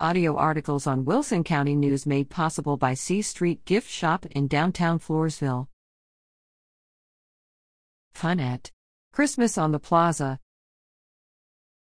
Audio articles on Wilson County News made possible by C Street Gift Shop in downtown Floresville. Fun at. Christmas on the Plaza,